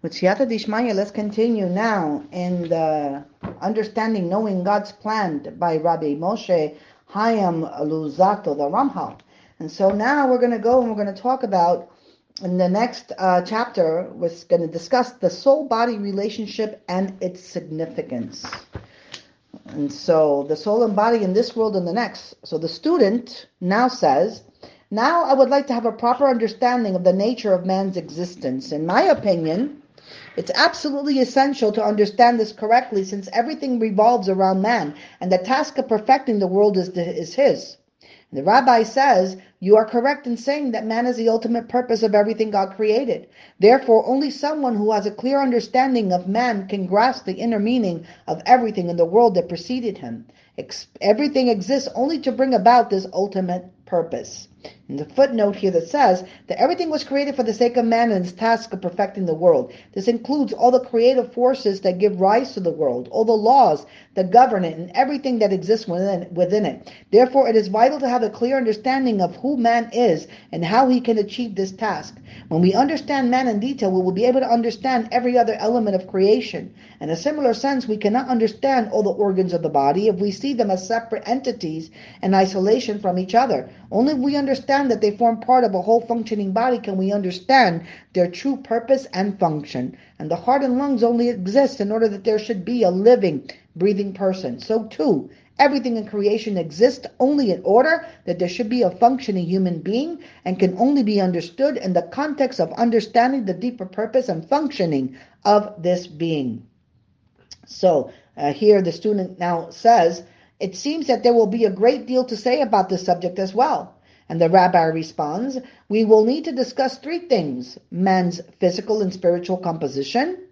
With Siyata Dishmaya, let's continue now in the understanding, knowing God's plan by Rabbi Moshe Chaim Luzzatto, the Ramchal. And so now we're going to go and we're going to talk about in the next uh, chapter, we're going to discuss the soul body relationship and its significance. And so the soul and body in this world and the next. So the student now says, Now I would like to have a proper understanding of the nature of man's existence. In my opinion, it's absolutely essential to understand this correctly since everything revolves around man and the task of perfecting the world is, is his. And the rabbi says, You are correct in saying that man is the ultimate purpose of everything God created. Therefore, only someone who has a clear understanding of man can grasp the inner meaning of everything in the world that preceded him. Everything exists only to bring about this ultimate purpose. In the footnote here that says that everything was created for the sake of man and his task of perfecting the world. This includes all the creative forces that give rise to the world, all the laws that govern it, and everything that exists within, within it. Therefore, it is vital to have a clear understanding of who man is and how he can achieve this task. When we understand man in detail, we will be able to understand every other element of creation. In a similar sense, we cannot understand all the organs of the body if we see them as separate entities in isolation from each other. Only we understand that they form part of a whole functioning body can we understand their true purpose and function. And the heart and lungs only exist in order that there should be a living, breathing person. So too, everything in creation exists only in order that there should be a functioning human being and can only be understood in the context of understanding the deeper purpose and functioning of this being. So uh, here the student now says, it seems that there will be a great deal to say about this subject as well. And the rabbi responds, We will need to discuss three things man's physical and spiritual composition,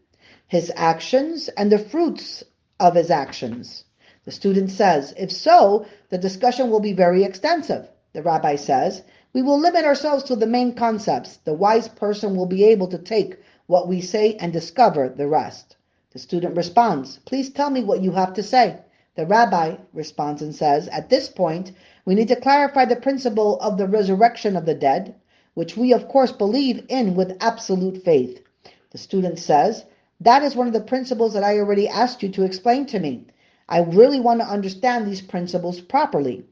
his actions, and the fruits of his actions. The student says, If so, the discussion will be very extensive. The rabbi says, We will limit ourselves to the main concepts. The wise person will be able to take what we say and discover the rest. The student responds, Please tell me what you have to say. The rabbi responds and says, At this point, we need to clarify the principle of the resurrection of the dead, which we of course believe in with absolute faith. The student says, That is one of the principles that I already asked you to explain to me. I really want to understand these principles properly.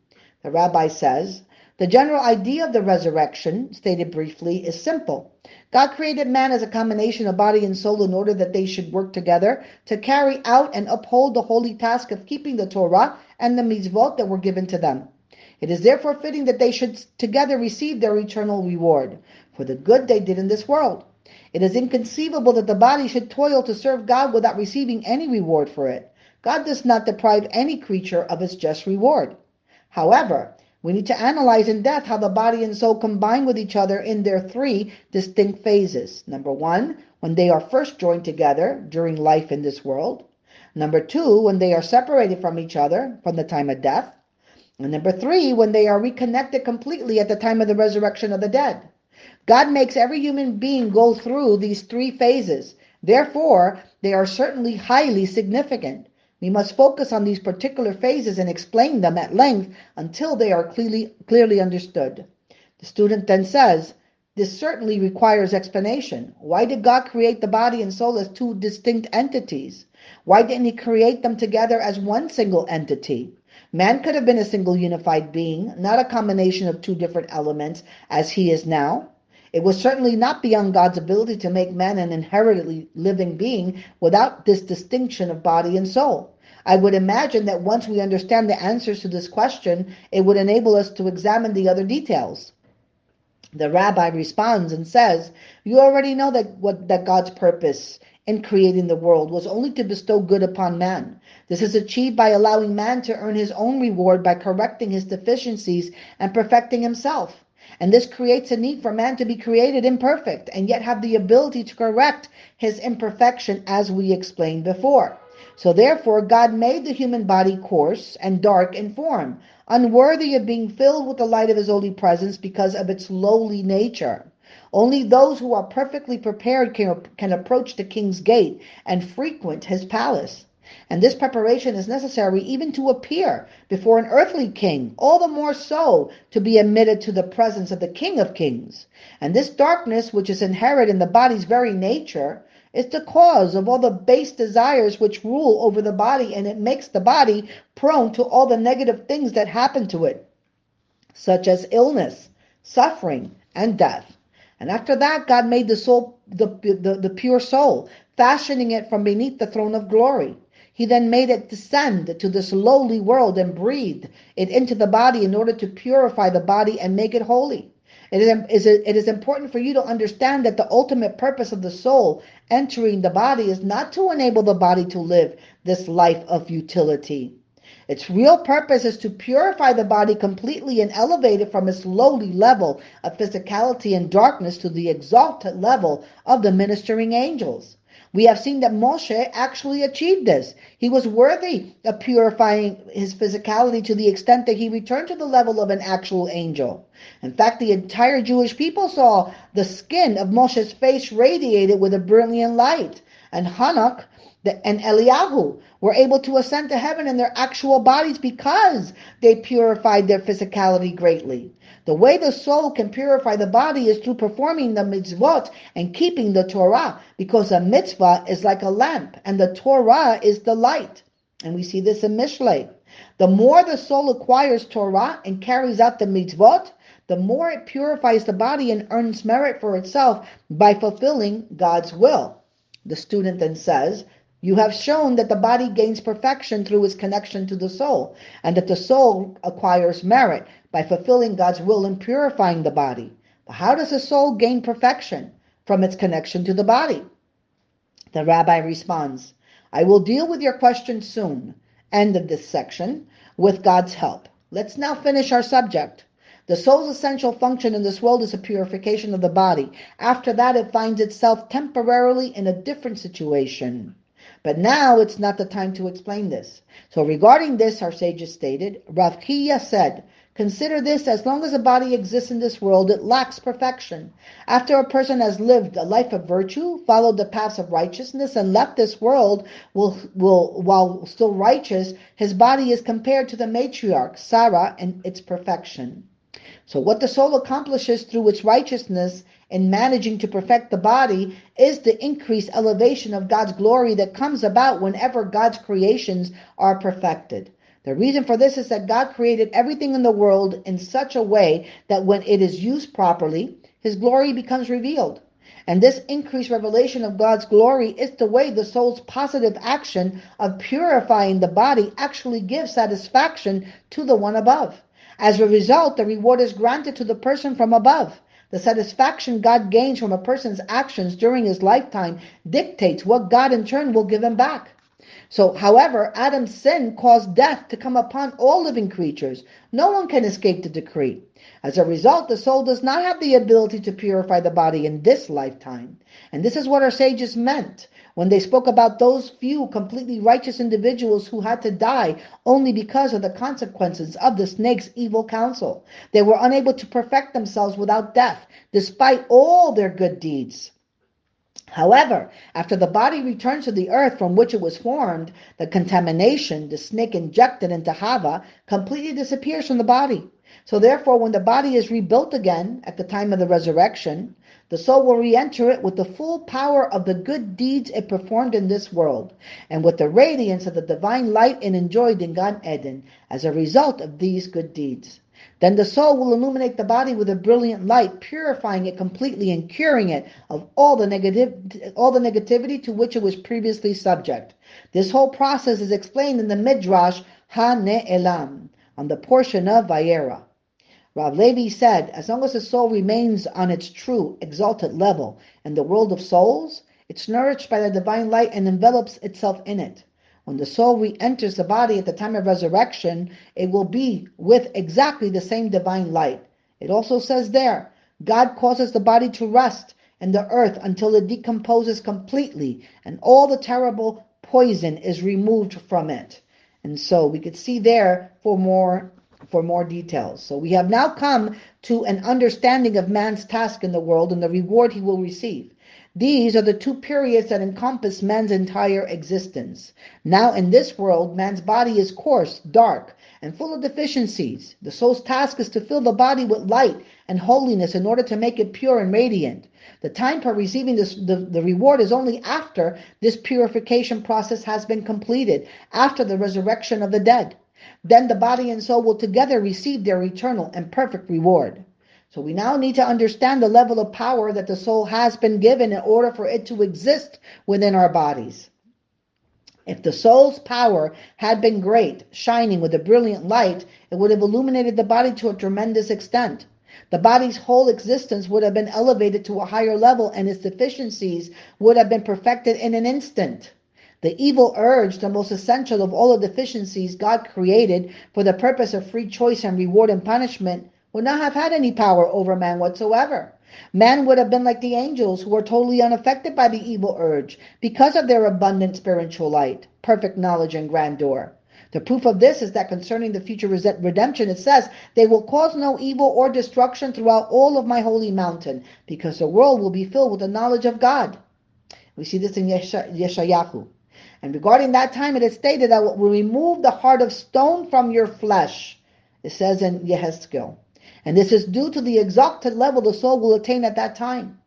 The rabbi says, The general idea of the resurrection, stated briefly, is simple. God created man as a combination of body and soul in order that they should work together to carry out and uphold the holy task of keeping the Torah and the mitzvot that were given to them. It is therefore fitting that they should together receive their eternal reward for the good they did in this world. It is inconceivable that the body should toil to serve God without receiving any reward for it. God does not deprive any creature of its just reward. However, we need to analyze in depth how the body and soul combine with each other in their three distinct phases. Number one, when they are first joined together during life in this world. Number two, when they are separated from each other from the time of death. And number three, when they are reconnected completely at the time of the resurrection of the dead. God makes every human being go through these three phases. Therefore, they are certainly highly significant. We must focus on these particular phases and explain them at length until they are clearly, clearly understood. The student then says, this certainly requires explanation. Why did God create the body and soul as two distinct entities? Why didn't He create them together as one single entity? Man could have been a single unified being, not a combination of two different elements as he is now. It was certainly not beyond God's ability to make man an inherently living being without this distinction of body and soul. I would imagine that once we understand the answers to this question, it would enable us to examine the other details. The rabbi responds and says, You already know that what that God's purpose in creating the world was only to bestow good upon man. This is achieved by allowing man to earn his own reward by correcting his deficiencies and perfecting himself. And this creates a need for man to be created imperfect and yet have the ability to correct his imperfection as we explained before. So therefore, God made the human body coarse and dark in form, unworthy of being filled with the light of his holy presence because of its lowly nature. Only those who are perfectly prepared can, can approach the king's gate and frequent his palace. And this preparation is necessary even to appear before an earthly king, all the more so to be admitted to the presence of the King of Kings. And this darkness, which is inherent in the body's very nature, It's the cause of all the base desires which rule over the body, and it makes the body prone to all the negative things that happen to it, such as illness, suffering, and death. And after that, God made the soul, the, the, the pure soul, fashioning it from beneath the throne of glory. He then made it descend to this lowly world and breathed it into the body in order to purify the body and make it holy. It is, it is important for you to understand that the ultimate purpose of the soul entering the body is not to enable the body to live this life of utility. Its real purpose is to purify the body completely and elevate it from its lowly level of physicality and darkness to the exalted level of the ministering angels. We have seen that Moshe actually achieved this. He was worthy of purifying his physicality to the extent that he returned to the level of an actual angel. In fact, the entire Jewish people saw the skin of Moshe's face radiated with a brilliant light. And Hanok and Eliyahu were able to ascend to heaven in their actual bodies because they purified their physicality greatly. The way the soul can purify the body is through performing the mitzvot and keeping the Torah, because a mitzvah is like a lamp and the Torah is the light. And we see this in Mishlei. The more the soul acquires Torah and carries out the mitzvot, the more it purifies the body and earns merit for itself by fulfilling God's will. The student then says, you have shown that the body gains perfection through its connection to the soul, and that the soul acquires merit by fulfilling God's will and purifying the body. But how does the soul gain perfection? From its connection to the body. The rabbi responds, I will deal with your question soon. End of this section, with God's help. Let's now finish our subject. The soul's essential function in this world is a purification of the body. After that, it finds itself temporarily in a different situation. But now it's not the time to explain this. So regarding this, our sages stated, Rav Chiya said, Consider this, as long as a body exists in this world, it lacks perfection. After a person has lived a life of virtue, followed the paths of righteousness, and left this world will, will, while still righteous, his body is compared to the matriarch, Sarah, and its perfection. So what the soul accomplishes through its righteousness in managing to perfect the body is the increased elevation of God's glory that comes about whenever God's creations are perfected. The reason for this is that God created everything in the world in such a way that when it is used properly, his glory becomes revealed. And this increased revelation of God's glory is the way the soul's positive action of purifying the body actually gives satisfaction to the one above. As a result, the reward is granted to the person from above. The satisfaction God gains from a person's actions during his lifetime dictates what God in turn will give him back. So, however, Adam's sin caused death to come upon all living creatures. No one can escape the decree. As a result, the soul does not have the ability to purify the body in this lifetime. And this is what our sages meant when they spoke about those few completely righteous individuals who had to die only because of the consequences of the snake's evil counsel. They were unable to perfect themselves without death, despite all their good deeds. However, after the body returns to the earth from which it was formed, the contamination the snake injected into Hava completely disappears from the body. So therefore, when the body is rebuilt again at the time of the resurrection, the soul will re-enter it with the full power of the good deeds it performed in this world, and with the radiance of the divine light it enjoyed in Gan Eden as a result of these good deeds. Then the soul will illuminate the body with a brilliant light, purifying it completely and curing it of all the negative, all the negativity to which it was previously subject. This whole process is explained in the Midrash Ha Elam on the portion of Vayera. Rav Levi said, as long as the soul remains on its true, exalted level in the world of souls, it's nourished by the divine light and envelops itself in it. When the soul re-enters the body at the time of resurrection, it will be with exactly the same divine light. It also says there, God causes the body to rest in the earth until it decomposes completely and all the terrible poison is removed from it. And so we could see there for more for more details. So we have now come to an understanding of man's task in the world and the reward he will receive. These are the two periods that encompass man's entire existence. Now, in this world, man's body is coarse, dark, and full of deficiencies. The soul's task is to fill the body with light and holiness in order to make it pure and radiant. The time for receiving this, the, the reward is only after this purification process has been completed, after the resurrection of the dead. Then the body and soul will together receive their eternal and perfect reward. So we now need to understand the level of power that the soul has been given in order for it to exist within our bodies. If the soul's power had been great, shining with a brilliant light, it would have illuminated the body to a tremendous extent. The body's whole existence would have been elevated to a higher level and its deficiencies would have been perfected in an instant. The evil urge, the most essential of all the deficiencies God created for the purpose of free choice and reward and punishment, would not have had any power over man whatsoever. Man would have been like the angels who were totally unaffected by the evil urge because of their abundant spiritual light, perfect knowledge, and grandeur. The proof of this is that concerning the future redemption, it says, They will cause no evil or destruction throughout all of my holy mountain, because the world will be filled with the knowledge of God. We see this in Yeshayahu. And regarding that time, it is stated that will remove the heart of stone from your flesh. It says in Yehezkel. And this is due to the exalted level the soul will attain at that time.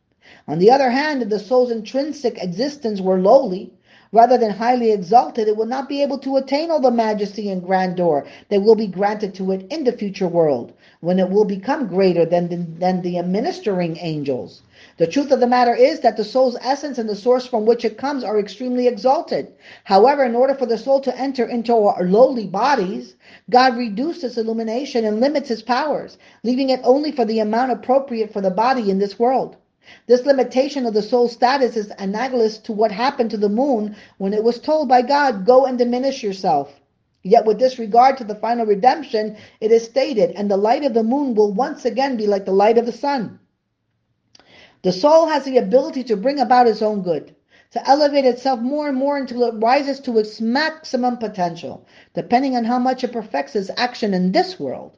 On the other hand, if the soul's intrinsic existence were lowly, rather than highly exalted, it will not be able to attain all the majesty and grandeur that will be granted to it in the future world, when it will become greater than the, than the administering angels. The truth of the matter is that the soul's essence and the source from which it comes are extremely exalted. However, in order for the soul to enter into our lowly bodies, God reduced its illumination and limits its powers, leaving it only for the amount appropriate for the body in this world. This limitation of the soul's status is analogous to what happened to the moon when it was told by God, Go and diminish yourself. Yet, with this regard to the final redemption, it is stated, And the light of the moon will once again be like the light of the sun. The soul has the ability to bring about its own good, to elevate itself more and more until it rises to its maximum potential, depending on how much it perfects its action in this world.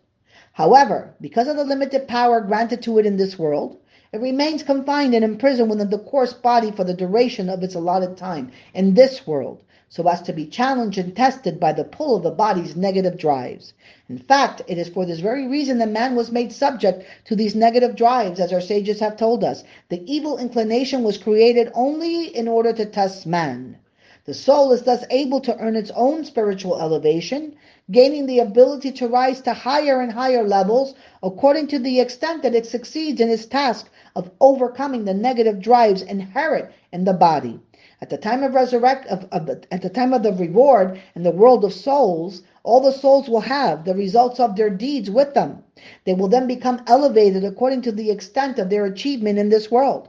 However, because of the limited power granted to it in this world, it remains confined and imprisoned within the coarse body for the duration of its allotted time in this world, so as to be challenged and tested by the pull of the body's negative drives. In fact, it is for this very reason that man was made subject to these negative drives, as our sages have told us. The evil inclination was created only in order to test man. The soul is thus able to earn its own spiritual elevation, gaining the ability to rise to higher and higher levels according to the extent that it succeeds in its task of overcoming the negative drives inherent in the body. At the time of resurrect, of, of, at the time of the reward in the world of souls, all the souls will have the results of their deeds with them. They will then become elevated according to the extent of their achievement in this world.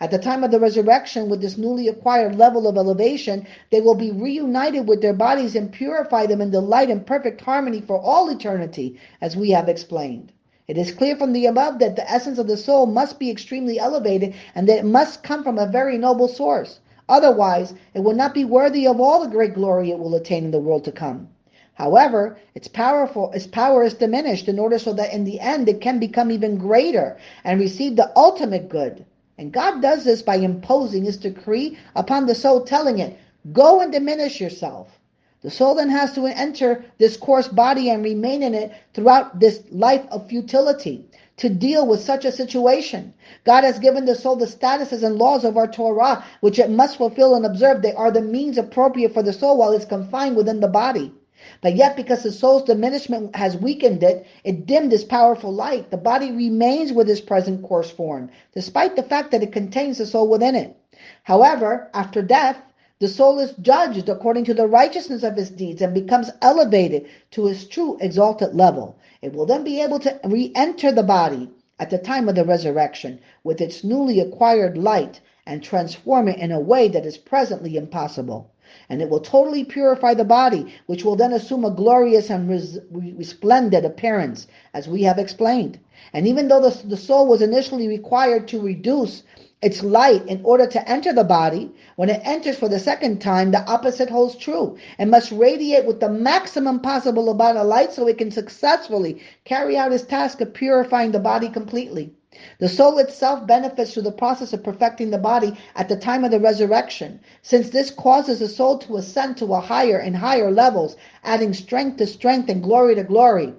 At the time of the resurrection, with this newly acquired level of elevation, they will be reunited with their bodies and purify them in the light and perfect harmony for all eternity, as we have explained. It is clear from the above that the essence of the soul must be extremely elevated and that it must come from a very noble source. Otherwise, it will not be worthy of all the great glory it will attain in the world to come. However, its powerful its power is diminished in order so that in the end it can become even greater and receive the ultimate good. And God does this by imposing his decree upon the soul, telling it, Go and diminish yourself. The soul then has to enter this coarse body and remain in it throughout this life of futility to deal with such a situation. God has given the soul the statuses and laws of our Torah, which it must fulfill and observe. They are the means appropriate for the soul while it's confined within the body. But yet, because the soul's diminishment has weakened it, it dimmed its powerful light. The body remains with its present coarse form, despite the fact that it contains the soul within it. However, after death, the soul is judged according to the righteousness of its deeds and becomes elevated to its true exalted level. It will then be able to re enter the body at the time of the resurrection with its newly acquired light and transform it in a way that is presently impossible. And it will totally purify the body, which will then assume a glorious and res- resplendent appearance, as we have explained. And even though the soul was initially required to reduce its light in order to enter the body, when it enters for the second time, the opposite holds true and must radiate with the maximum possible amount of light so it can successfully carry out its task of purifying the body completely. The soul itself benefits through the process of perfecting the body at the time of the resurrection, since this causes the soul to ascend to a higher and higher levels, adding strength to strength and glory to glory.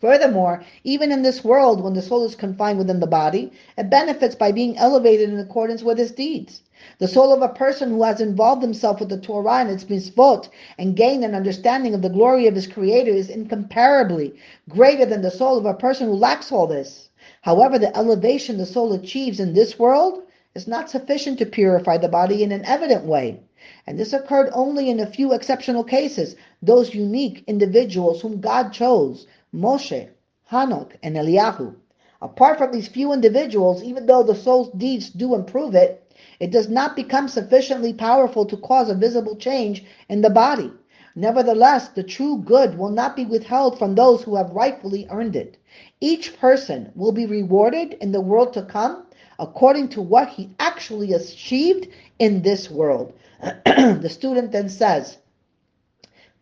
Furthermore, even in this world, when the soul is confined within the body, it benefits by being elevated in accordance with its deeds. The soul of a person who has involved himself with the Torah and its mitzvot and gained an understanding of the glory of his Creator is incomparably greater than the soul of a person who lacks all this. However, the elevation the soul achieves in this world is not sufficient to purify the body in an evident way. And this occurred only in a few exceptional cases, those unique individuals whom God chose, Moshe, Hanok, and Eliyahu. Apart from these few individuals, even though the soul's deeds do improve it, it does not become sufficiently powerful to cause a visible change in the body. Nevertheless, the true good will not be withheld from those who have rightfully earned it. Each person will be rewarded in the world to come according to what he actually achieved in this world. the student then says,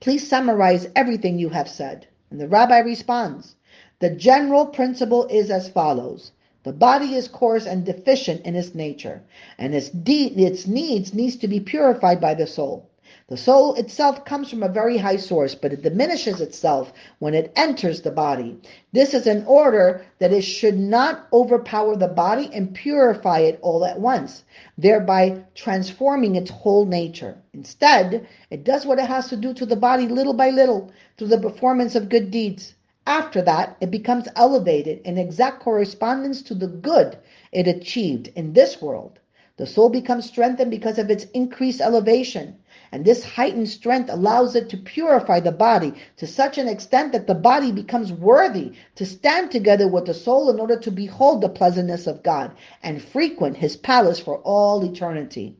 Please summarize everything you have said. And the rabbi responds, The general principle is as follows. The body is coarse and deficient in its nature, and its, de- its needs needs to be purified by the soul. The soul itself comes from a very high source, but it diminishes itself when it enters the body. This is in order that it should not overpower the body and purify it all at once, thereby transforming its whole nature. Instead, it does what it has to do to the body little by little through the performance of good deeds. After that, it becomes elevated in exact correspondence to the good it achieved in this world. The soul becomes strengthened because of its increased elevation. And this heightened strength allows it to purify the body to such an extent that the body becomes worthy to stand together with the soul in order to behold the pleasantness of God and frequent his palace for all eternity.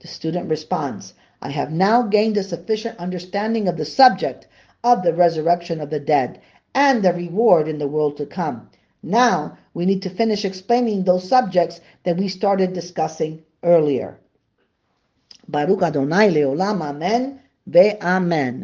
The student responds, I have now gained a sufficient understanding of the subject of the resurrection of the dead and the reward in the world to come. Now we need to finish explaining those subjects that we started discussing earlier. Baruch Adonai Leolam Amen Ve'amen.